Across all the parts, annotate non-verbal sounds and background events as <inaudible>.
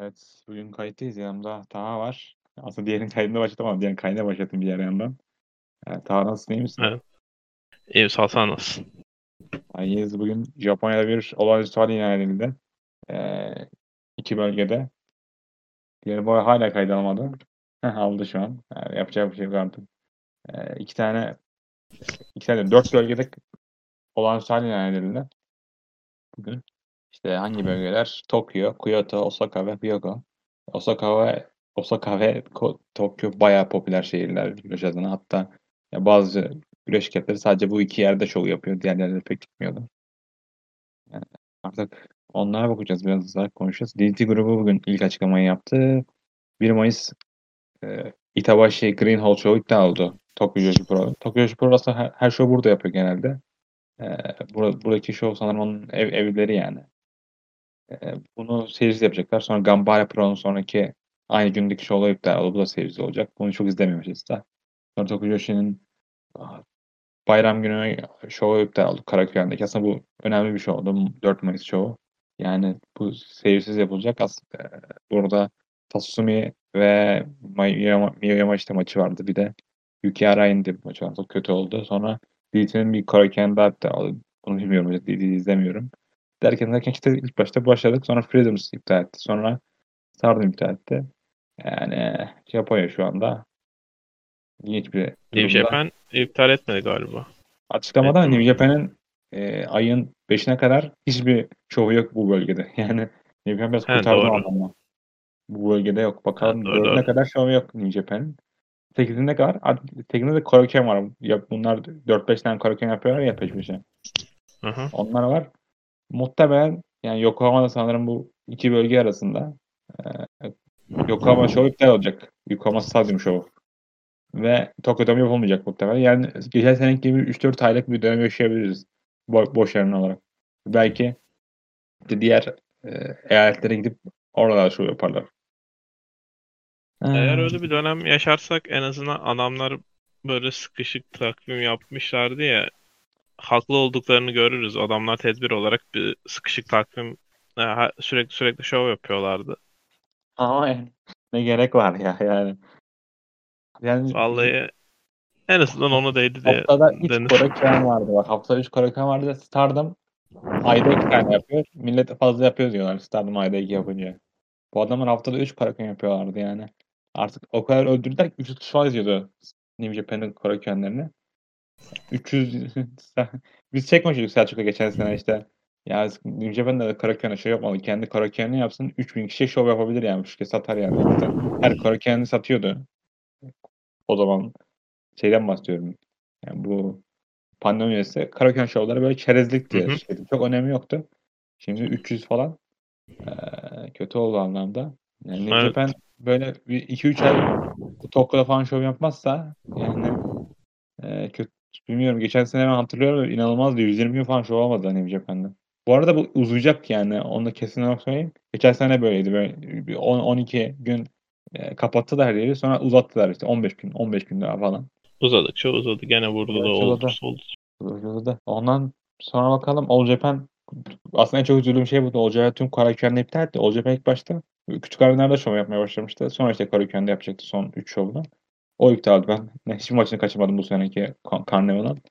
Evet, bugün kayıttayız. Yanımda Taha var. Aslında diğerinin kaydına başladım ama diğerinin kaydına başladım bir yer yandan. Yani Taha nasılsın, iyi misin? Evet. İyiyim sağ ol, sen nasılsın? Ayız bugün Japonya'da bir olağanüstü hal ilan edildi. Ee, iki bölgede. Diğeri bu hala kaydı almadı. <laughs> Aldı şu an. Yani yapacak bir şey yok artık. Ee, iki tane iki tane dört bölgede olağanüstü hal ilan edildi. Bugün. İşte hangi bölgeler? Tokyo, Kyoto, Osaka ve Hyogo. Osaka ve Osaka ve Tokyo bayağı popüler şehirler güreş adına. Hatta ya bazı güreş şirketleri sadece bu iki yerde şov yapıyor. Diğer yerlere pek gitmiyordu. Yani artık onlara bakacağız. Biraz daha konuşacağız. DDT grubu bugün ilk açıklamayı yaptı. 1 Mayıs e, Itabashi Green Hall Show iptal oldu. Tokyo Joshi Pro. Tokyo Joshi Pro aslında her, her show burada yapıyor genelde. E, bur- buradaki show sanırım onun ev, evleri yani. E, bunu seyirci yapacaklar. Sonra Gambara Pro'nun sonraki aynı gündeki şovlar iptal oldu. Bu da seyirci olacak. Bunu çok izlememişiz de. Sonra Tokyo Joshi'nin ah, bayram günü şovu iptal oldu Karaköy'deki. Aslında bu önemli bir oldu. 4 Mayıs şovu. Yani bu seyirsiz yapılacak. Aslında e, burada Tatsumi ve Miyoyama işte maçı vardı. Bir de Yuki de bir maçı vardı. Çok kötü oldu. Sonra DDT'nin bir Karaköy'ün daha iptal oldu. Bunu bilmiyorum. DDT'yi izlemiyorum. Derken derken işte ilk başta başladık. Sonra Freedoms iptal etti. Sonra Stardom iptal etti. Yani Japonya şu anda ilginç bir New. Japan iptal etmedi galiba. Açıklamada? New Japan'ın e, ayın 5'ine kadar hiçbir şovu yok bu bölgede. <laughs> Yani New Japan biraz kurtardı anlamda. Bu bölgede yok. Bakalım Ha, doğru, 4'üne doğru. kadar şovu yok New Japan'ın. 8'inde kadar. 8'inde de Korakuen var. Ya bunlar 4-5 tane Korakuen yapıyorlar ya peş peşe. Hı hı. Onlar var. Muhtemelen yani Yokohama'da sanırım bu iki bölge arasında e, Yokohama Show iptal olacak. Yokohama Stadyum Show. Ve Tokyo Dome yapılmayacak muhtemelen. Yani geçen seneki gibi 3-4 aylık bir dönem yaşayabiliriz. Bo boş yarın olarak. Belki de diğer e, eyaletlere gidip orada show yaparlar. Eğer Ee, öyle bir dönem yaşarsak en azından adamlar böyle sıkışık takvim yapmışlardı ya haklı olduklarını görürüz. Adamlar tedbir olarak bir sıkışık takvim e, sürekli sürekli şov yapıyorlardı. Ama yani ne gerek var ya yani. Yani Vallahi en azından onu değdi diye haftada 3 denir. Korakuen vardı. Bak haftada 3 Korakuen vardı. Stardom ayda 2 tane yapıyor. Millet fazla yapıyor diyorlar Stardom ayda 2 yapınca. Bu adamlar haftada 3 Korakuen yapıyorlardı yani. Artık o kadar öldürdüler ki 300 kişi falan izliyordu New Japan'ın Korakuenlerini. 300 <laughs> biz şey konuşuyorduk Selçuk'a geçen sene işte ya New Japan'da da Korakuen şey yapmalı. Kendi Korakuenini yapsın. 3000 kişi şov yapabilir yani. Şirket satar yani. İşte her Korakuenini satıyordu. O zaman şeyden bahsediyorum. Yani bu pandemi öncesi Karakön şovları böyle çerezlik diye şeydi. Çok önemi yoktu. Şimdi 300 falan eee, kötü oldu anlamda. Yani Evet. Japan böyle bir 2-3 ay Tokyo'da falan şov yapmazsa yani eee, kötü bilmiyorum. Geçen sene ben hatırlıyorum inanılmazdı. 120 gün falan şov olmadı New Japan'da. Bu arada bu uzayacak yani. Onu da kesin olarak söyleyeyim. Geçen sene böyleydi. Böyle bir 10 12 gün eee, kapattılar her yeri. Sonra uzattılar işte 15 gün, 15 gün daha falan. Uzadıkça uzadı. Gene burada da oldu. uzadı. oldu. Uzadı. Ondan sonra bakalım All Japan aslında en çok üzüldüğüm şey bu. All Japan tüm Karaküren'i iptal etti. All Japan ilk başta küçük arenada şov yapmaya başlamıştı. Sonra işte Karaküren'de yapacaktı son 3 şovunu. O iptal oldu. Ben ne, hiçbir maçını kaçırmadım bu seneki Ka- Karneval'ın.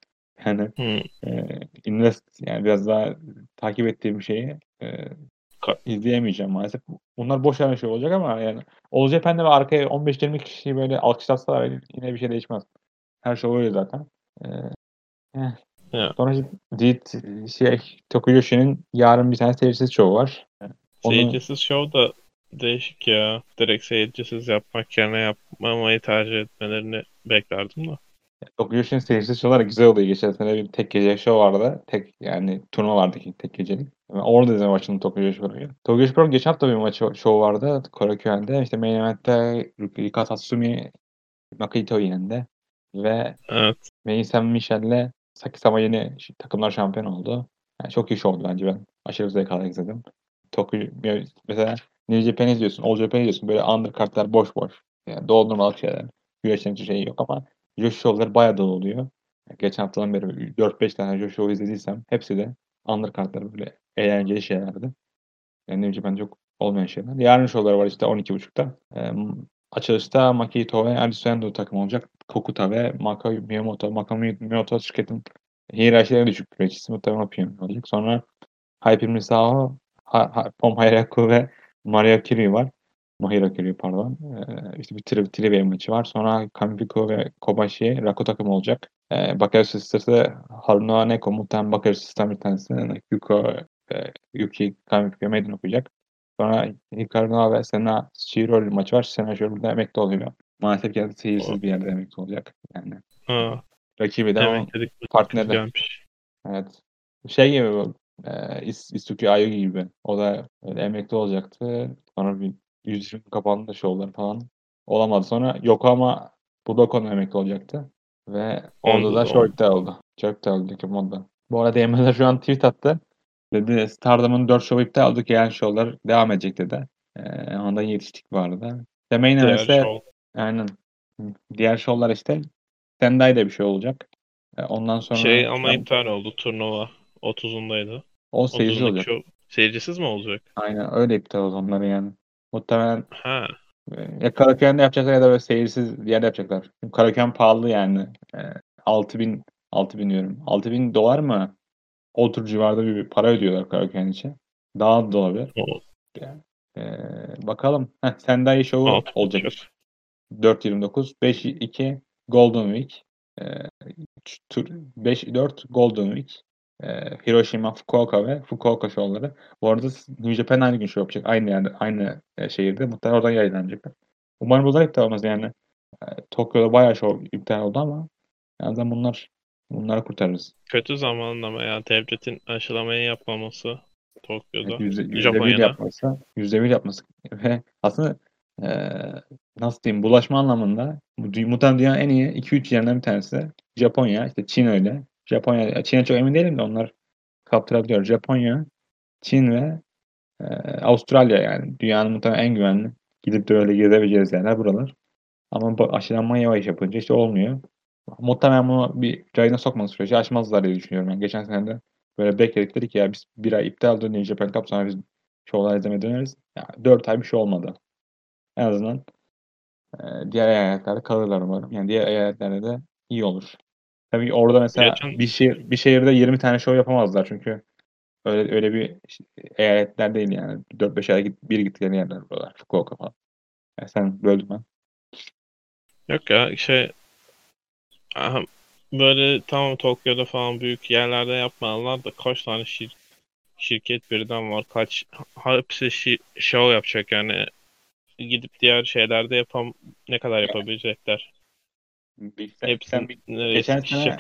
Yani Hı. e, invest yani biraz daha takip ettiğim şeyi e, izleyemeyeceğim maalesef. Bunlar boş yere şey olacak ama yani All Japan'de ve arkaya 15-20 kişiyi böyle alkışlatsalar yine bir şey değişmez. Her şey öyle zaten. E, eh. Ya. Sonra Dit şey Tokyo Yoshi'nin yarın bir tane seyircisiz şovu var. Onu Seyircisiz show da değişik ya. Direkt seyircisiz yapmak yerine yapmamayı tercih etmelerini beklerdim da. Yoshi'nin seyircisiz şovları güzel oluyor. Geçen sene bir tek gece şov vardı. Tek yani turnuva vardı ki tek gecelik. Yani orada izleme maçını Tokyo Yoshi Pro'yu. Tokyo Yoshi Pro geçen hafta bir maçı şov vardı. Koraküen'de. İşte main event'te Rika Tatsumi Nakito'yu yendi. Ve Evet. Mei Sen Michel'le Saki Sama yeni takımlar şampiyon oldu. Yani çok iyi şovdu bence ben. Aşırı zevk alarak izledim. Tokyo, mesela New Japan izliyorsun, All Japan izliyorsun. Böyle undercardlar boş boş. Yani doldurmalık şeyler. Güreşlerin hiçbir şeyi yok ama Josh Show'lar bayağı dolu oluyor. Geçen haftadan beri 4-5 tane Josh Show izlediysem hepsi de undercardlar böyle eğlenceli şeylerdi. Yani New Japan çok olmayan şeyler. Yarın şovları var işte 12.30'da. Ee, açılışta Makito ve Arisendo takım olacak. Kokuta ve Maka Miyamoto. Maka Miyamoto şirketin hiyerarşileri düşük güreşçisi muhtemelen o piyano olacak. Sonra Hyper Misao, ha, ha, Pom Hayraku ve Maria Kiryu var. Mahira Kiryu pardon. Ee, işte bir tri trivia maçı var. Sonra Kamifiko ve Kobashi Raku takım olacak. Ee, Bakar Sisters'ı Haruna Neko muhtemelen Bakar Sistem bir tanesi. Yuko e, Yuki Kamifiko'ya meydan okuyacak. Sonra Hikaru Noa ve Sena Shiro maçı var. Sena Shiro burada emekli oluyor. Maalesef kendisi seyirsiz bir yerde emekli olacak. Yani Ha, rakibi de partneri de. Gelmiş. Evet. Şey gibi bu. E, Is Isuki Aoki gibi. O da öyle emekli olacaktı. Sonra bir 120 kapandı şovları falan. Olamadı. Sonra Yokohama Budokon'un emekli olacaktı. Ve orada Oldu da da show oldu. Çok iptal oldu iki modda. Bu arada DM'de şu an tweet attı. Dedi Stardom'un 4 şovu iptal oldu. Gelen şovlar devam edecek dedi. Ee, ondan yetiştik bu arada. Demeyin Diğer ise şov. aynen. Diğer şovlar işte Sendai'de bir şey olacak. Ee, ondan sonra Şey ama iptal oldu. Turnuva 30'undaydı. O seyirci 30'undaki olacak. şov seyircisiz mi olacak? Aynen öyle iptal oldu onları yani. Muhtemelen Ha. e, ya Karaköy'de yapacaklar ya da böyle seyirsiz bir yerde yapacaklar. Çünkü pahalı yani. E, 6000 6000 diyorum. 6000 dolar mı? O tür civarda bir, para ödüyorlar Karaköy'ün için. Daha da olabilir. O, Yani, e, bakalım. Heh, Sendai Show'u bin olacak. 4.29. 5.2 Golden Week. E, 5-4 Golden Week. E, Hiroshima, Fukuoka ve Fukuoka şovları. Bu arada New Japan aynı gün show yapacak. Aynı yerde, aynı e, şehirde. Muhtemelen oradan yayınlanacak. Umarım bunlar iptal olmaz yani. E, Tokyo'da bayağı show iptal oldu ama en azından bunlar bunları kurtarırız. kötü zamanlama ya. Devletin aşılamayı yapmaması Tokyo'da. Evet, yüzde, yüzde Japonya'da. yapması, yüzde bir yapması <laughs> ve aslında eee, nasıl diyeyim bulaşma anlamında muhtemelen dünyanın en iyi 2-3 yerinden bir tanesi Japonya, işte Çin öyle. Japonya, Çin'e çok emin değilim de onlar kaptırabiliyor. Japonya, Çin ve eee, Avustralya yani dünyanın muhtemelen en güvenli gidip de öyle gezebileceğiz yerler buralar. Ama aşılanma yavaş yapınca işte olmuyor. Muhtemelen bunu bir rayına sokmadığı sürece açmazlar diye düşünüyorum. Yani geçen sene de böyle bekledik dedik ya biz bir ay iptal dönüyor Japan Cup sonra biz şovlar izlemeye döneriz. Ya, 4 ay bir şey olmadı. En azından e, diğer eyaletlerde kalırlar umarım. Yani diğer eyaletlerde de iyi olur. Tabii orada mesela Geçen- bir şehir bir şehirde 20 tane şov yapamazlar çünkü öyle öyle bir eyaletler değil yani. 4-5 ay git, bir gittikleri yerler buralar. Fukuoka falan. Yani sen böldüm ben. Yok ya şey aha, böyle tamam Tokyo'da falan büyük yerlerde yapmalılar da kaç tane şir- şirket birden var. Kaç hepsi şi- show yapacak yani. Gidip diğer şeylerde yapam ne kadar yapabilecekler. Big, Hepsi sen Big- geçen sene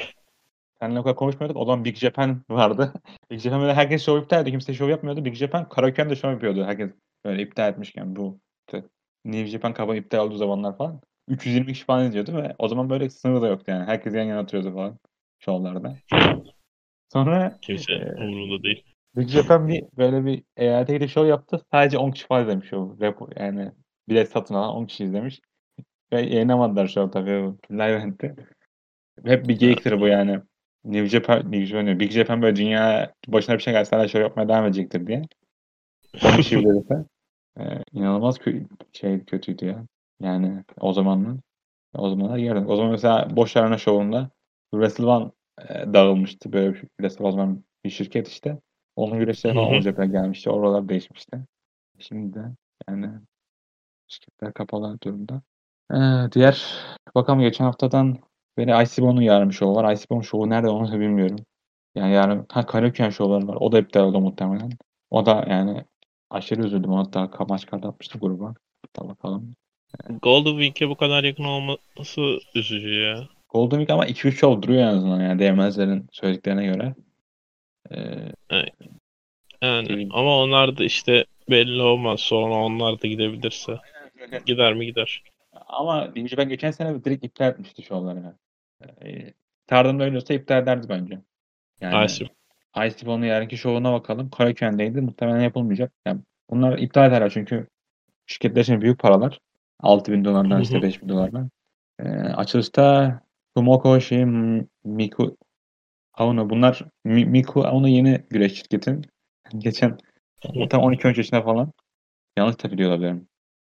Seninle o kadar konuşmuyorduk. O zaman Big Japan vardı. <laughs> Big Japan böyle herkes show iptal ediyordu. Kimse show yapmıyordu. Big Japan Karaoke'de show yapıyordu. Herkes böyle iptal etmişken bu işte New Japan kaba iptal olduğu zamanlar falan. 320 kişi falan izliyordu ve o zaman böyle sınır da yoktu yani. Herkes yan yana oturuyordu falan şovlarda. Sonra Kimse Ee, umurunda değil. Big Japan bir böyle bir eyalete gidip show yaptı. Sadece 10 kişi falan izlemiş show. Rap, yani bilet satın alan 10 kişi izlemiş. Ve yayınlamadılar show tabii bu live event'te. Hep bir geyiktir bu yani. New Japan, New Japan. Big Japan böyle dünya başına bir şey gelse hala show yapmaya devam edecektir diye. 10 kişi bile dese. Ee, inanılmaz kö- şey kötüydü ya. Yani o zamanın o zamanlar yarın. O zaman mesela Boş Arena şovunda Wrestle One e, dağılmıştı. Böyle bir Wrestle o zaman bir şirket işte. Onun güreşleri falan olacaklar gelmişti. Oralar değişmişti. Şimdi de yani şirketler kapalı durumda. Ee, diğer bakalım geçen haftadan beni ICBO'nun yarın bir şovu var. ICBO'nun şovu nerede onu da bilmiyorum. Yani yarın ha, Karaköy şovları var. O da iptal oldu muhtemelen. O da yani aşırı üzüldüm. Ka- maç atmıştı gruba. Da bakalım. Golden Week'e bu kadar yakın olması üzücü ya. Golden Week ama 2-3 şov duruyor en azından yani değmezlerin söylediklerine göre. Ee, Yani Değil. ama onlar da işte belli olmaz. Sonra onlar da gidebilirse. Gider mi gider. Ama New Japan geçen sene direkt iptal etmişti şovları. Ee, Stardom olsa iptal ederdi bence. Yani Ice ICBO'nun yarınki şovuna bakalım. Karaköy'deydi. Muhtemelen yapılmayacak. Yani bunlar iptal ederler çünkü şirketler için büyük paralar. 6000 dolardan Hı işte hı. 5000 dolardan. Ee, açılışta Tomoko şey Miku Auno bunlar Mi- Miku Auno yeni güreş şirketin. Geçen <laughs> tam 12-13 yaşında falan. Yanlış da biliyor olabilirim.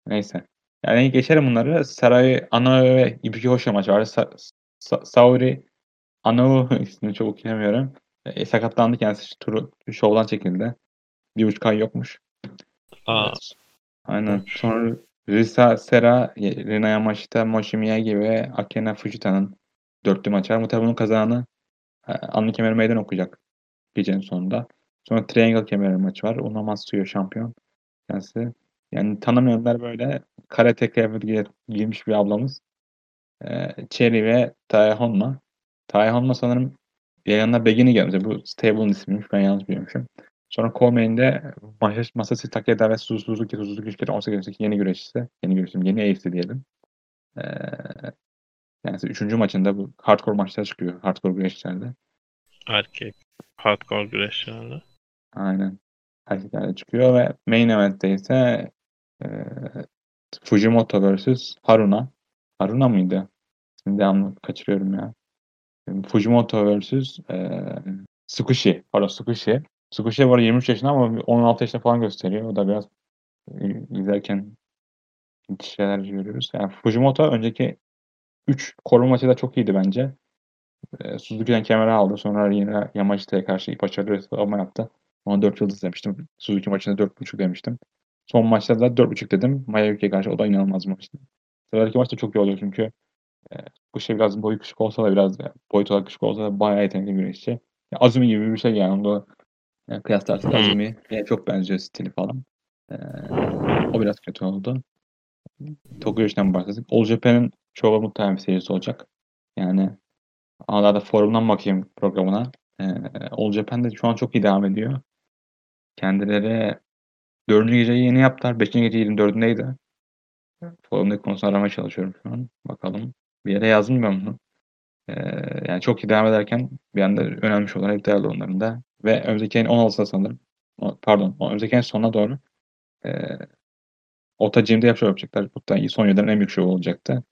Neyse. Yani geçelim bunları. Saray Ano ve Ibuki Hoşa maçı var. Sa Sa Saori Ano <laughs> ismini çok okuyamıyorum. E, sakatlandı kendisi. Turu şovdan çekildi. Bir buçuk ay yokmuş. Aa, Evet. Aynen. Sonra Risa Sera, Rina Yamashita, Moshi Miyagi ve Akena Fujita'nın dörtlü maçı var. Muhtemelen bunun kazananı e, Anlı Kemeri Meydan okuyacak gecenin sonunda. Sonra Triangle Kemeri maçı var. Una Matsuyo şampiyon. Kendisi. Yani tanımayanlar böyle karate kıyafeti giy- giymiş bir ablamız. E, Cherry ve Tae Honma. Tae Honma sanırım yayınlar Begin'i gelmiş. Bu Stable'ın ismiymiş. Ben yanlış biliyormuşum. Sonra Co-Main'de Mas- Masashi Takeda ve Suzuki Suzuki Suzuki 18 yeni güreşçisi. Yeni güreşçim. Yeni ace'i diyelim. Ee, yani üçüncü maçında bu hardcore maçlar çıkıyor. Hardcore güreşçilerde. erkek. Hardcore güreşçilerle. Aynen. Erkeklerde çıkıyor ve main event'te ise e, Fujimoto vs. Haruna. Haruna mıydı? Şimdi devamlı kaçırıyorum ya. Fujimoto vs. E, Tsukushi. Pardon Tsukushi. Tsukushi arada 23 yaşında ama 16 yaşında falan gösteriyor. O da biraz e, izlerken şeyler görüyoruz. Yani Fujimoto önceki 3 koruma maçı da çok iyiydi bence. E, Suzuki'den kemer aldı. Sonra yine Yamashita'ya karşı bir savunma yaptı. Ona 4 yıldız demiştim. Suzuki maçında 4.5 demiştim. Son maçta da 4.5 dedim. Mayayuki'ye karşı o da inanılmaz bir maçtı. Sıradaki maç da çok iyi oluyor çünkü e, bu şey biraz boyu küçük olsa da biraz e, boyut olarak küçük olsa da bayağı yetenekli bir güreşçi. Ya Azumi gibi bir şey yani. Onu yani kıyaslarsak Hmm. Azumi'ye çok benziyor stili falan. E, o biraz kötü oldu. Tokyo Güreş'ten bahsettik. All Japan'ın çoğu muhtemelen bir serisi olacak. Yani A'larda forumdan bakayım programına. Ee, All Japan de şu an çok iyi devam ediyor. Kendileri dördüncü geceyi yeni yaptılar. Beşinci gece 24'ündeydi. Forumdaki konusunu aramaya çalışıyorum şu an. Bakalım. Bir yere yazdım ben bunu. Ee, yani çok iyi devam ederken bir anda önemli şeyler iptal oldu onların da. Ve önümüzdeki ayın 16'sında sanırım. Pardon. Önümüzdeki ayın sonuna doğru e, Ota Gym'de yapıyor yapacaklar. Hatta son yılların en büyük şovu olacaktı.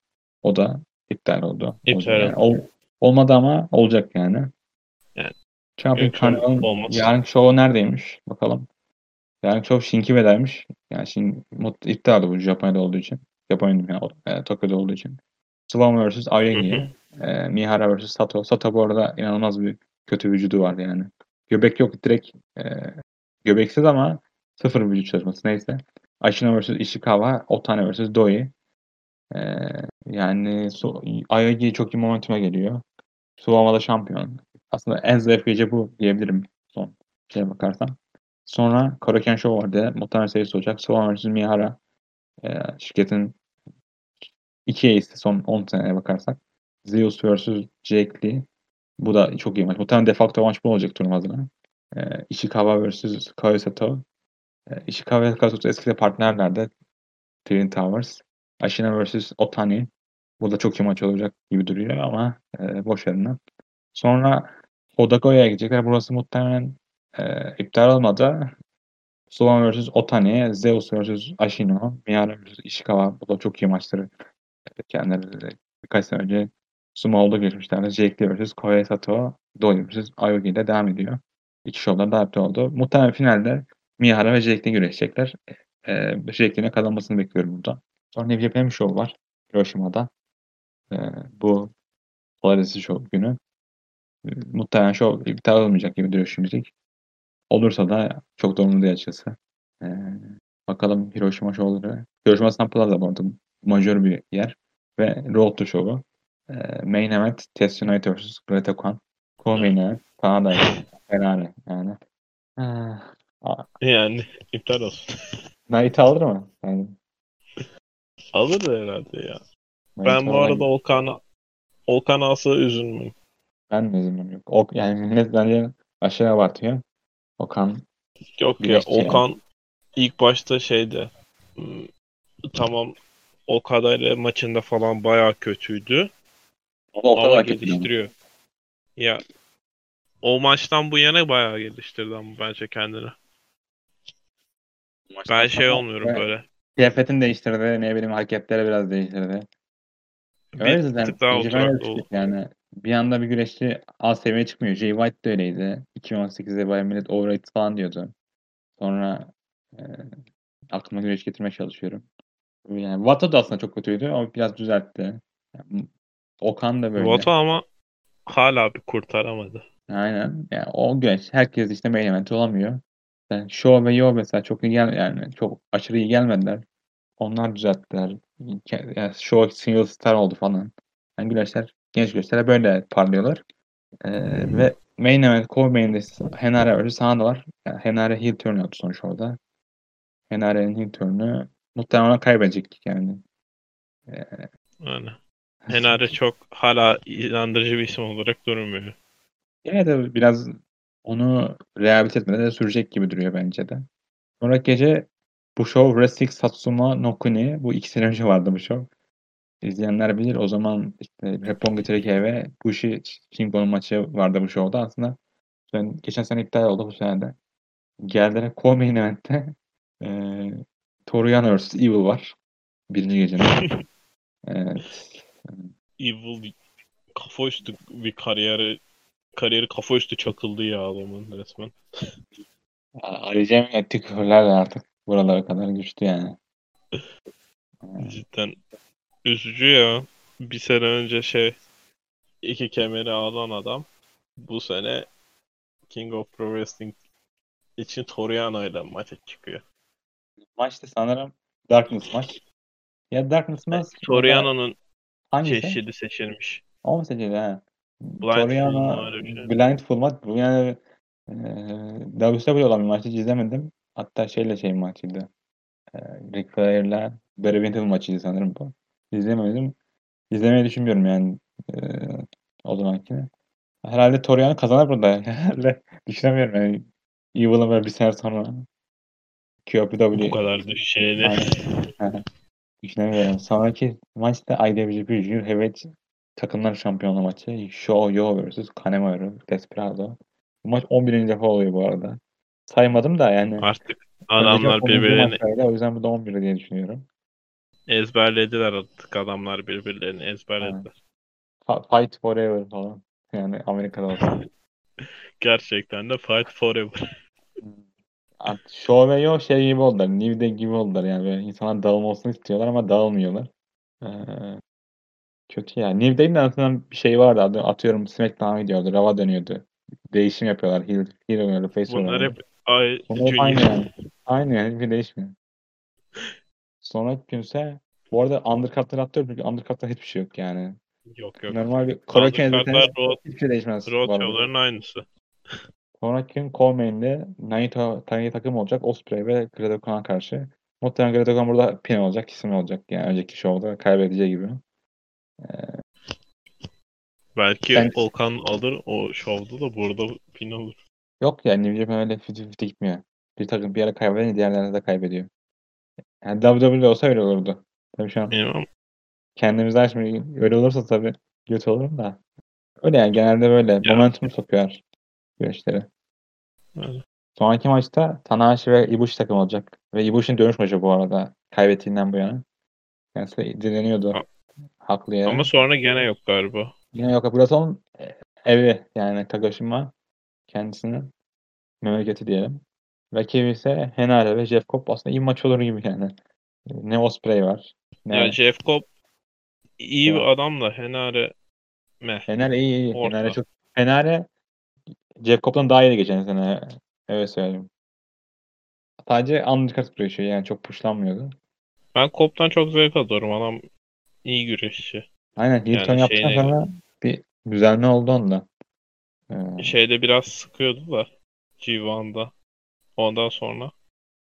O da iptal oldu. İptal Olacak yani. oldu. Ol- olmadı ama olacak yani. Yani Carnival'ın olmaz. yarın şovu neredeymiş? Bakalım. Yarın şov Shinkibe'deymiş. Yani şimdi mut- iptal oldu bu Japonya'da olduğu için. Japonya'da yani, e, Tokyo'da olduğu için. Swan vs. Aoyagi. e, Mihara vs. Sato. Sato bu arada inanılmaz bir kötü vücudu var yani. Göbek yok direkt e, göbeksiz ama sıfır vücut çalışması neyse. Ashina vs. Ishikawa, Otane vs. Doi. E, yani so, Aoyagi çok iyi momentuma geliyor. Suwama'da şampiyon. Aslında en zayıf gece bu diyebilirim son şeye bakarsam. Sonra Korakuen Show vardı. Muhtemelen serisi olacak. Suwama vs. E, şirketin iki ace'i son 10 seneye bakarsak. Zeus vs. Jake Lee. Bu da çok iyi maç. Muhtemelen defakto maç bu olacak turnuva adına. E, Ishikawa vs. Koi Sato. E, Ishikawa ve Koi Sato eskide partnerlerdi. Twin Towers. Ashina vs. Otani. Bu da çok iyi maç olacak gibi duruyor ama e, boş verinden. Sonra Hodagoya'ya gidecekler. Burası muhtemelen e, iptal olmadı. Suwon vs. Otani, Zeus vs. Ashino, Miyara vs. Ishikawa. Bu da çok iyi maçları. Kendileri birkaç sene önce Sumo'da geçmişlerdi. Jake Lee vs. Koya Sato, Doi vs. Aoki ile devam ediyor. İki şovlar da iptal oldu. Muhtemelen finalde Miyara ve Jake Lee güreşecekler. E, Jake Lee'nin kazanmasını bekliyorum burada. Sonra New Japan şov var. Hiroşima'da. E, bu Polaris Show günü. E, Muhtemelen şov iptal olmayacak gibi duruyor şimdilik. Olursa da çok da umurumda değil açıkçası. E, bakalım Hiroşima şovları. Hiroşima Sun Plaza bu arada majör bir yer. Ve Road to Show'u. E, main event Test United vs. Greta Khan. Co-main event Kanada Ferrari yani. Ah, Yani iptal olsun. Naito alır mı? Yani, Alır herhalde ya. Naito Ben bu arada Olkan'a Olkan alsa üzülmem. Ben de üzülmem yok. O, yani millet bence aşağı abartıyor. Okan Yok ya Güreşçi yani. Okan ilk başta şeyde hmm, tamam o kadar maçında falan bayağı kötüydü o da o ama kadar geliştiriyor. Ya o maçtan bu yana bayağı geliştirdi ama bence kendini. Ben şey olmuyorum böyle. Kıyafetini değiştirdi. Ne bileyim hareketleri biraz değiştirdi. Bir, Öyle bir zaten. tık daha ol. Yani bir anda bir güreşçi alt seviyeye çıkmıyor. Jay White de öyleydi. 2018'de bayağı millet overrated falan diyordu. Sonra e, aklıma güreş getirmeye çalışıyorum. Yani Wato da aslında çok kötüydü ama biraz düzeltti. Yani Okan da böyle. Vato ama hala bir kurtaramadı. Aynen. Yani o güreş herkes işte main event olamıyor. Yani Show ve Yo mesela çok iyi gel yani çok aşırı iyi gelmediler. Onlar düzelttiler. Yani Show single star oldu falan. Yani güreşler, genç güreşler böyle parlıyorlar. Ee, ve main event, core main'de Henare öyle sahada var. Yani Henare heel turn yaptı sonuç orada. Henare'nin heel turn'ü muhtemelen ona kaybedecek yani. Yani. Henare çok hala inandırıcı bir isim olarak durmuyor. Yine de biraz onu rehabilite etmede de sürecek gibi duruyor bence de. Sonraki gece bu show Wrestling Satsuma no Kuni. Bu iki sene önce vardı bu show. İzleyenler bilir. O zaman işte Roppongi Trike ve Bushi Shingo'nun maçı vardı bu showda. Aslında ben, geçen sene iptal oldu bu sene de. Geldiler Co-Main Event'te e, Toru vs. Evil var. Birinci gecenin. <laughs> evet. Evil kafa üstü bir kariyeri kariyeri kafa üstü çakıldı ya adamın resmen. Arayacağım de artık buralara kadar güçlü yani. Cidden üzücü ya. Bir sene önce şey iki kemeri alan adam bu sene King of Pro Wrestling için Toriano ile maça çıkıyor. Maçta sanırım Darkness maç. Ya Darkness maç. Toriano'nun çeşidi seçilmiş. O mu seçildi ha? Blindfold Toriano şey? Blindfold maç. Bu yani e, WCW olan bir maçı izlemedim. Hatta şeyle şey maçıydı. E, Ric Flair'la Barry Windham maçıydı sanırım bu. İzlemedim. İzlemeyi düşünmüyorum yani e, o zamankini. Herhalde Toriano kazanır burada. <laughs> Herhalde düşünemiyorum yani. Evil'ın böyle bir sene sonra QPW Bu kadar. Aynen. <laughs> <laughs> Düşünemiyorum. Sonraki maçta IWGP Junior Heavyweight takımlar şampiyonluğu maçı. Show Yo vs. Kanemaru Desperado. Bu maç 11. defa oluyor bu arada. Saymadım da yani. Artık adamlar Önceki 10. birbirlerini O yüzden bu da 11 diye düşünüyorum. Ezberlediler artık adamlar birbirlerini ezberlediler. Fight Forever falan. Yani Amerika'da olsun. <laughs> Gerçekten de fight forever. Artık Show ve Yo şey gibi oldular. New Day gibi oldular yani. Böyle insanlar dağılmasını istiyorlar ama dağılmıyorlar. Ee, kötü yani. New Day'in aslında bir şey vardı. Adı- Atıyorum SmackDown gidiyordu. Rava dönüyordu. Değişim yapıyorlar. Heel, heel oynuyordu. Face Bunlar hep ay aynı yani. Aynı yani. Bir değişmiyor. Sonraki günse bu arada undercard'ları atlıyorum çünkü undercard'da hiçbir şey yok yani. Yok yok. Normal bir izleseniz road, hiçbir şey değişmez. road aynısı. Sonraki gün Coleman'de Naito tane takım olacak. Osprey ve Gredo-Khan'a karşı. Muhtemelen Gredo-Khan burada pin olacak, kesin olacak. Yani önceki şovda kaybedeceği gibi. Belki Ben- Okan alır o şovda da burada pin olur. Yok yani New Japan öyle 50-50 gitmiyor. Bir takım bir ara kaybedince diğerleri de kaybediyor. Yani WWE olsa öyle olurdu. Tabii şu an Bilmem. kendimizi açmıyor. Öyle olursa tabii kötü olurum da. Öyle yani genelde böyle. Momentum sokuyor güreşleri. Öyle. Sonraki maçta Tanahashi ve Ibushi takım olacak. Ve Ibushi'nin dönüş maçı bu arada. Kaybettiğinden bu yana. Kendisi dileniyordu. Ha- Haklı yere. Ama sonra gene yok galiba. Yine yok. Burası onun e, evi. Yani Kagashima kendisinin memleketi diyelim. Rakibi ise Henare ve Jeff Cobb aslında iyi maç olur gibi yani. Ne Osprey var. Ne Ya Jeff Cobb iyi bir Evet. adam da Henare meh. Henare iyi iyi. Orta. Henare çok Henare Jeff Cobb'dan daha iyi geçen sene. Evet söyleyeyim. Sadece undercard yaşıyor yani çok pushlanmıyordu. Ben Cobb'dan çok zevk alıyorum. Adam iyi güreşçi. Aynen Hilton Yani yaptıktan şeyine- sonra bir düzelme oldu onda. Ee, Şeyde biraz sıkıyordu da G1'da. Ondan sonra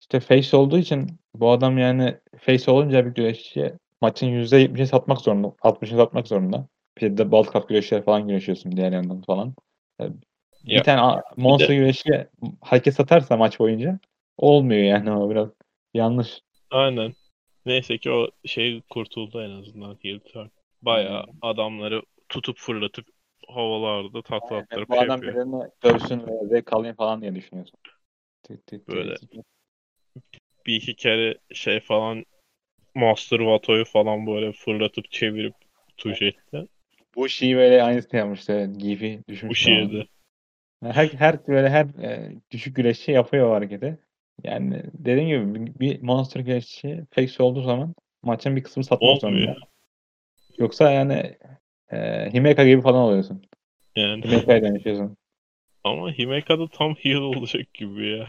işte face olduğu için bu adam yani face olunca bir güreşçi maçın %70'ini satmak zorunda. 60'ını satmak zorunda. Bir de bald cut güreşleri falan güreşiyorsun diğer yandan falan. Ee, Bir Ya, tane monster de- hareket satarsa maç boyunca olmuyor yani o biraz yanlış. aynen. Neyse ki o şey kurtuldu en azından heel turn. Bayağı adamları tutup fırlatıp havalarda takla Yani attırıp bu şey adam yapıyor. birini dövsün ve zevk alayım falan diye düşünüyorsun. Böyle. <laughs> Bir iki kere şey falan Master Vato'yu falan böyle fırlatıp çevirip tuş etti. Bu şeyi böyle aynısını yapmıştı. Gifi düşmüş. Bu şiirde. Her, her böyle her e, düşük güreşçi yapıyor o hareketi. Yani dediğim gibi bir- monster güreşçi fake olduğu zaman maçın bir kısmı satmak zorunda. Yoksa yani e, Himeka gibi falan oluyorsun. Yani Himeka'ya dönüşüyorsun. Ama Himeka'da tam <laughs> heel olacak gibi ya.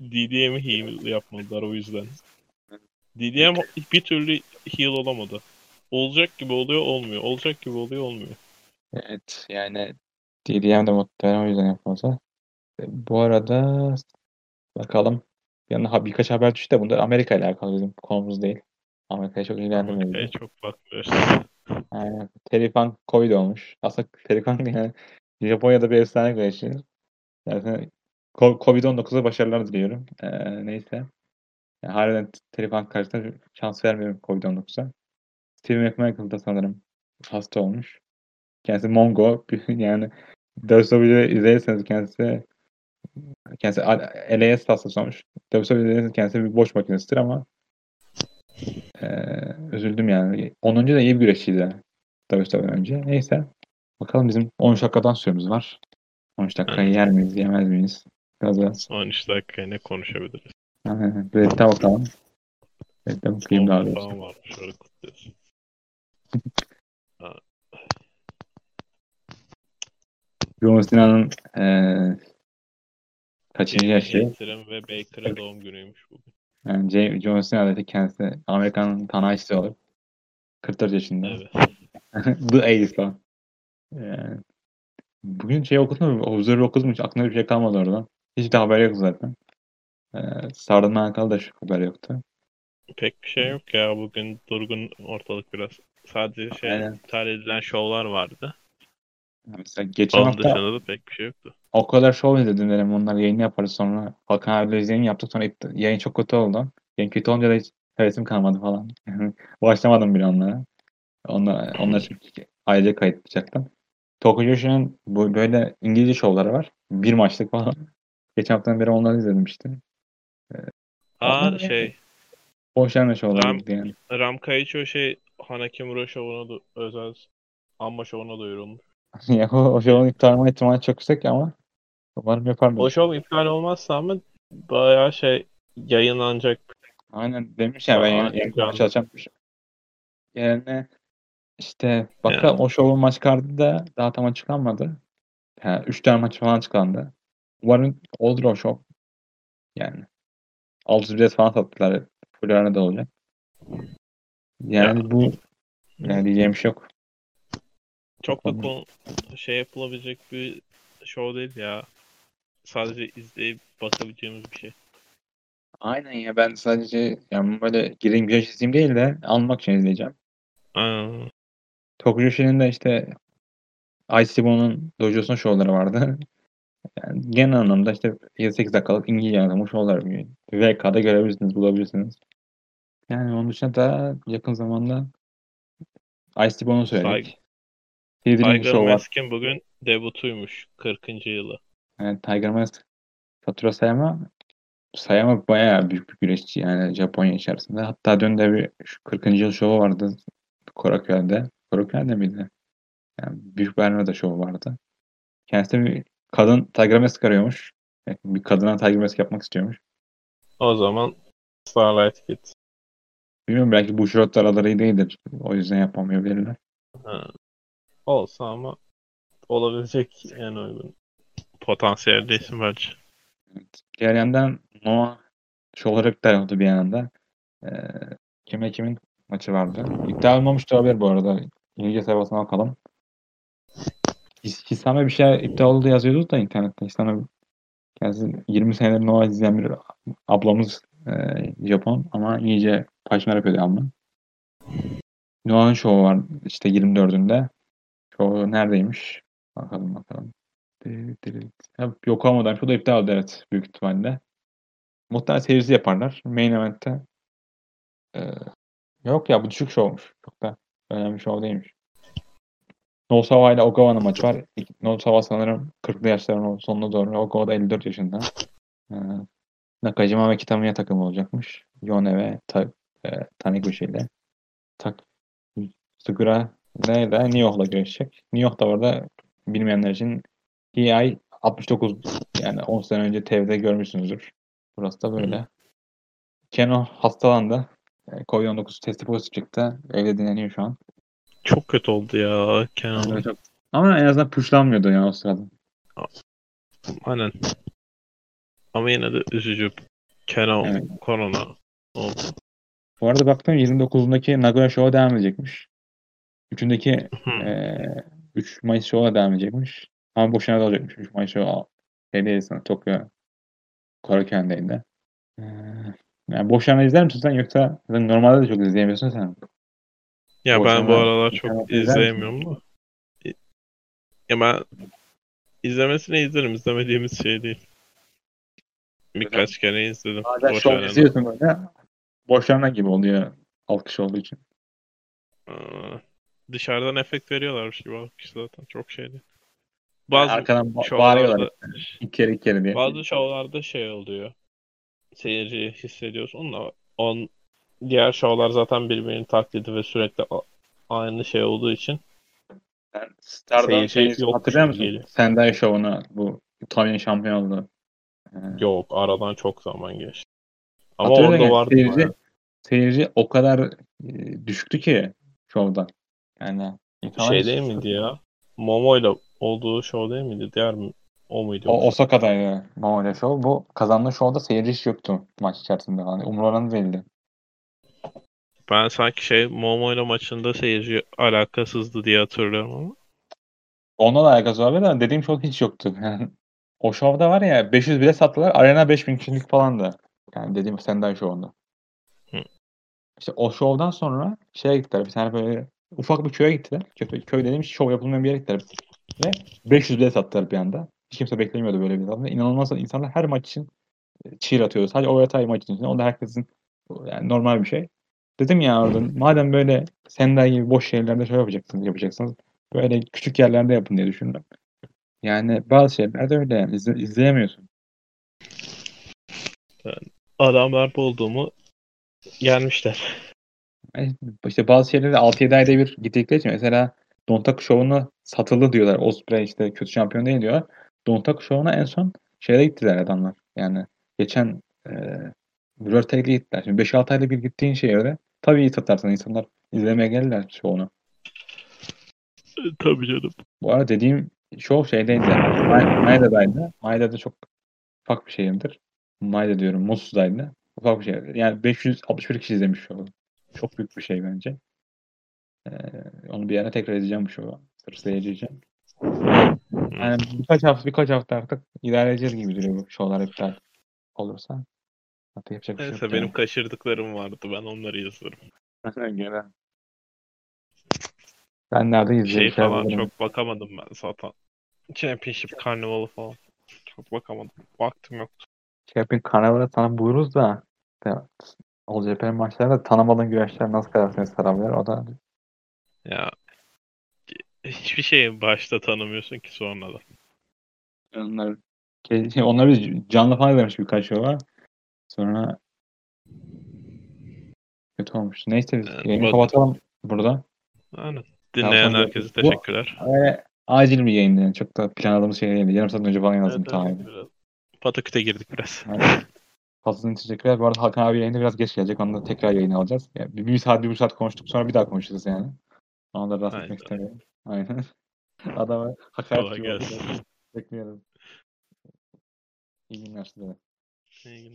DDM'i heel yapmadılar o yüzden. DDM bir türlü heel olamadı. Olacak gibi oluyor olmuyor. Olacak gibi oluyor olmuyor. Evet yani DDM de muhtemelen o yüzden yapmazlar. E, Bu arada bakalım. Yanına ha- birkaç haber düştü de bunlar Amerika ile alakalı bizim konumuz değil. Amerika'ya çok ilgilendirmiyor. Amerika'ya çok bakmıyoruz. Terry Funk Covid olmuş. Aslında Terry Funk yani Japonya'da bir efsane güreşçi. Yani Ko- Covid-19'a başarılar diliyorum. Ee, neyse. Yani harbiden Funk karşısında şans vermiyorum Covid-19'a. Steve McMichael da sanırım hasta olmuş. Kendisi Mongo. <laughs> yani WWE'de izlerseniz kendisi kendisi LAS hastası olmuş. WWE'de kendisi bir boş makinesidir ama ee, üzüldüm yani. 10. da iyi bir güreşçiydi. WWE önce. Neyse. Bakalım bizim 13 dakikadan süremiz var. 13 dakikayı yer miyiz, yemez miyiz? Biraz biraz. 13 dakika ne konuşabiliriz? Aynen. Bakalım. Red'de bakayım daha doğrusu. falan varmış. Öyle kutluyoruz. <laughs> John Cena'nın eee kaçıncı yaşı? Yatırım ve Baker'ın doğum günüymüş bugün. Yani J- John Cena dedi kendisi Amerikan'ın Tanahişisi olup 44 yaşında. Evet. <laughs> The Ace falan. Yani, bugün şey okudum mu? Observer okudum hiç aklımda bir şey kalmadı oradan. Hiç de haber yok zaten. Ee, Sardan'la alakalı da şu haber yoktu. Pek bir şey yok ya. Bugün durgun ortalık biraz. Sadece şey Aynen. iptal edilen şovlar vardı. Mesela geçen Onun hafta dışında da pek bir şey yoktu. o kadar şov izledim dedim. Onlar yayını yaparız sonra. Hakan abiyle yayın yaptık sonra iptal- yayın çok kötü oldu. Yayın kötü olunca da hiç hevesim kalmadı falan. <laughs> Başlamadım bile onlara. Onlar, onlar çünkü ayrıca kayıt yapacaktım. Tokyo Joshi'nin bu böyle İngilizce şovları var. Bir maçlık falan. <laughs> Geçen haftadan beri onları izledim işte. Aa Onlar- şey Boş yerine şovlar Ram- yani. Ram Kaicho şey Hanakimura şovuna da özel amma şovuna duyurulmuş. <laughs> ya o, o şovun iptal olma ihtimali çok yüksek ama umarım yaparlar. O şov iptal olmazsa ama bayağı şey yayınlanacak. Aynen demiş ya ben Aa, yani, çok yani yanlış. çalışacakmış. Yani işte bakalım o şovun maç kartı da daha tam açıklanmadı. Yani 3 tane maç falan açıklandı. Umarım olur o şov. Yani 600 bilet falan sattılar. Full arada olacak. Yani bu yani diyeceğim bir şey yok. Çok da konu, şey yapılabilecek bir show değil ya. Sadece izleyip bakabileceğimiz bir şey. Aynen ya ben sadece yani böyle gireyim güreş izleyeyim değil de almak için izleyeceğim. Aa, Tokyo Joshi'nin de işte ICBO'nun dojosunun şovları vardı. <laughs> Yani genel anlamda işte 7-8 dakikalık İngilizce anlatımı şovlar. VK'da görebilirsiniz, bulabilirsiniz. Yani onun dışında da yakın zamanda ICBO'nu söyledik. Tiger. Mask'in bugün debutuymuş 40. yılı. Yani Tiger Mask Fatura Sayama Sayama bayağı büyük bir güreşçi yani Japonya içerisinde. Hatta dün de bir şu 40. yıl şovu vardı Koraköy'de. Koraköy'de miydi? Yani Büyük Berna'da şovu vardı. Kendisi bir kadın Tiger Mask arıyormuş. Yani bir kadına Tiger Mask yapmak istiyormuş. O zaman Starlight Kid. Bilmiyorum belki bu şurot araları iyi değildir. O yüzden yapamayabilirler. Ha. Olsa ama olabilecek en uygun potansiyelde isim bence. Evet. Diğer yandan Noah şovları iptal oldu bir yandan. Ee, kime kimin maçı vardı. İptal olmamış da olabilir bu arada. İngilizce sayfasına bakalım. His- Hisame bir şey iptal oldu yazıyordu da internette. Hisame kendisi 20 senedir Noah izleyen bir ablamız e, Japon ama iyice paşmer yapıyor ama. Noah'ın şovu var işte 24'ünde. Şovu neredeymiş? Bakalım bakalım. Ha, Yokohama'dan şu da iptal oldu evet büyük ihtimalle. Muhtemelen seyirci yaparlar. Main event'te. Ee, yok ya bu düşük şovmuş. Çok da önemli şov değilmiş. Nosawa ile Ogawa'nın maçı var. Nosawa sanırım 40'lı yaşlarının sonuna doğru. Ogawa da 54 yaşında. Ee, Nakajima ve Kitamiya takımı olacakmış. Yone ve Ta, e, Taniguchi ile. Tak Sugura ne de Nioh'la görüşecek. Nioh da orada bilmeyenler için EI 69 yani 10 sene önce TV'de görmüşsünüzdür. Burası da böyle. Keno hastalandı. E, Covid-19 testi pozitif çıktı. Evde dinleniyor şu an. Çok kötü oldu ya Kenan. Evet, çok- Ama en azından pushlanmıyordu yani o sırada. Aynen. Ama yine de üzücü. Kenan Evet. korona oldu. Bu arada baktım 29'undaki Nagoya Show'a devam edecekmiş. 3'ündeki Hı. Ee, 3 Mayıs Show'a devam edecekmiş. Ama boşuna da olacakmış. 3 Mayıs Show şeydeyiz sana Tokyo Koraken'deydi. Ee, yani boşuna izler misin sen yoksa normalde de çok izleyemiyorsun sen. Ya Bu ben bu aralar çok izleyemiyorum da. Ya ben izlemesini izlerim. İzlemediğimiz şey değil. Birkaç kere izledim. Bazen verene. izliyorsun böyle boşlarına gibi oluyor alkış olduğu için. Aa, Dışarıdan efekt veriyorlarmış gibi alkış zaten. Çok şeydi. Yani Bazı arkadan ba- bağırıyorlar. İki kere iki kere diye. Bazı şovlarda şey oluyor. Seyirciyi hissediyorsun da on diğer şovlar zaten birbirinin taklidi ve sürekli aynı şey olduğu için Yani Star'dan Seyirci şeyi yokmuş hatırlıyor musun? geliyor. Sendai Show'unu bu İtalyan şampiyon oldu. Ee, yok aradan çok zaman geçti. Ama Hatırlıyorum orada yani vardı seyirci, bayağı. seyirci o kadar e, düşüktü ki şovda. Yani insanlar şey değil miydi ya? Momo'yla olduğu show değil miydi? Diğer mi? O muydu? O Osaka'daydı Mamole Show. Bu kazandığı şovda seyirci hiç yoktu maç içerisinde. Yani umurlarında değildi. Ben sanki şey Momo'yla maçında seyirci alakasızdı diye hatırlıyorum ama. Onunla da alakası var da dediğim show hiç yoktu. <laughs> Yani o şovda var ya 500 bile sattılar. Arena 5000 kişilik falandı. Yani dediğim Sendai Show'unda. Hı. İşte o şovdan sonra şeye gittiler. Bir tane böyle ufak bir köye gittiler. Köy, köy dediğim şov yapılmayan bir yere gittiler. Ve 500 bile sattılar bir anda. Hiç kimse beklemiyordu böyle bir zaman. İnanılmaz insanlar her maç için e, cheer atıyordu. Sadece o yatay maç için. O da herkesin yani normal bir şey. Dedim ya orada <laughs> madem böyle Sendai gibi boş şeylerde şey yapacaksınız, yapacaksınız. Böyle küçük yerlerde yapın diye düşündüm. Yani bazı şeyler de öyle yani izle- izleyemiyorsun. Adamlar bulduğumu gelmişler. Yani İşte bazı şeyleri 6-7 ayda bir gittikleri için mesela Dontaku Show'una satıldı diyorlar. Osprey işte kötü şampiyon değil diyorlar. Dontaku Show'una en son şeyde gittiler adamlar. Yani geçen e, Tag'e gittiler. Şimdi 5-6 ayda bir gittiğin şeye göre tabii iyi satarsın. insanlar izlemeye gelirler show'unu. Tabii canım. Bu arada dediğim show şeydeydi. Ma- Maeda'daydı. Maeda'da çok ufak bir şehirdir. Maeda diyorum. Musu'daydı. Ufak bir şehirdir. Yani 561 kişi izlemiş show'u. Çok büyük bir şey bence. Ee, onu bir ara tekrar izleyeceğim bu show'u. Sırf için. Yani birkaç hafta birkaç hafta artık ilerleyeceğiz gibi duruyor bu show'lar iptal olursa. Artık yapacak bir şey Neyse yok benim yani. kaçırdıklarım vardı. Ben onları yazarım. <laughs> Gene. Ben nerede Şey izleyeceğim? falan çok bakamadım ben zaten. Championship Carnival'ı falan. Çok bakamadım. Vaktim yoktu. Champion Carnival'a sana buyuruz da işte, Olceper'in maçlarında tanımadığın güreşler nasıl kadar seni sarabilir? O da Ya hiçbir şeyi başta tanımıyorsun ki sonradan. onlar <laughs> onları biz canlı falan izlemiş birkaç yıl var. Sonra kötü olmuş. Neyse biz Evet, yayını bak- kapatalım burada. Aynen. Dinleyen sonra- herkese Bu- teşekkürler. Öyle acil bir yayındı. Yani. Çok da planladığımız şey değildi. Yarım saat önce falan yazdım. Evet, evet, biraz Pataküte girdik biraz. <laughs> Yani, Fazlasıyla teşekkürler. Bu arada Hakan abi yayında biraz geç gelecek. Onu da tekrar yayın alacağız. Yani bir, bir saat, bir buçuk saat konuştuk. Sonra bir daha konuşacağız yani. Ona da Aynen. etmek istemiyorum. Aynen. <laughs> Adama hakaret Kolay gelsin. Bekliyoruz. İyi günler size. İyi günler.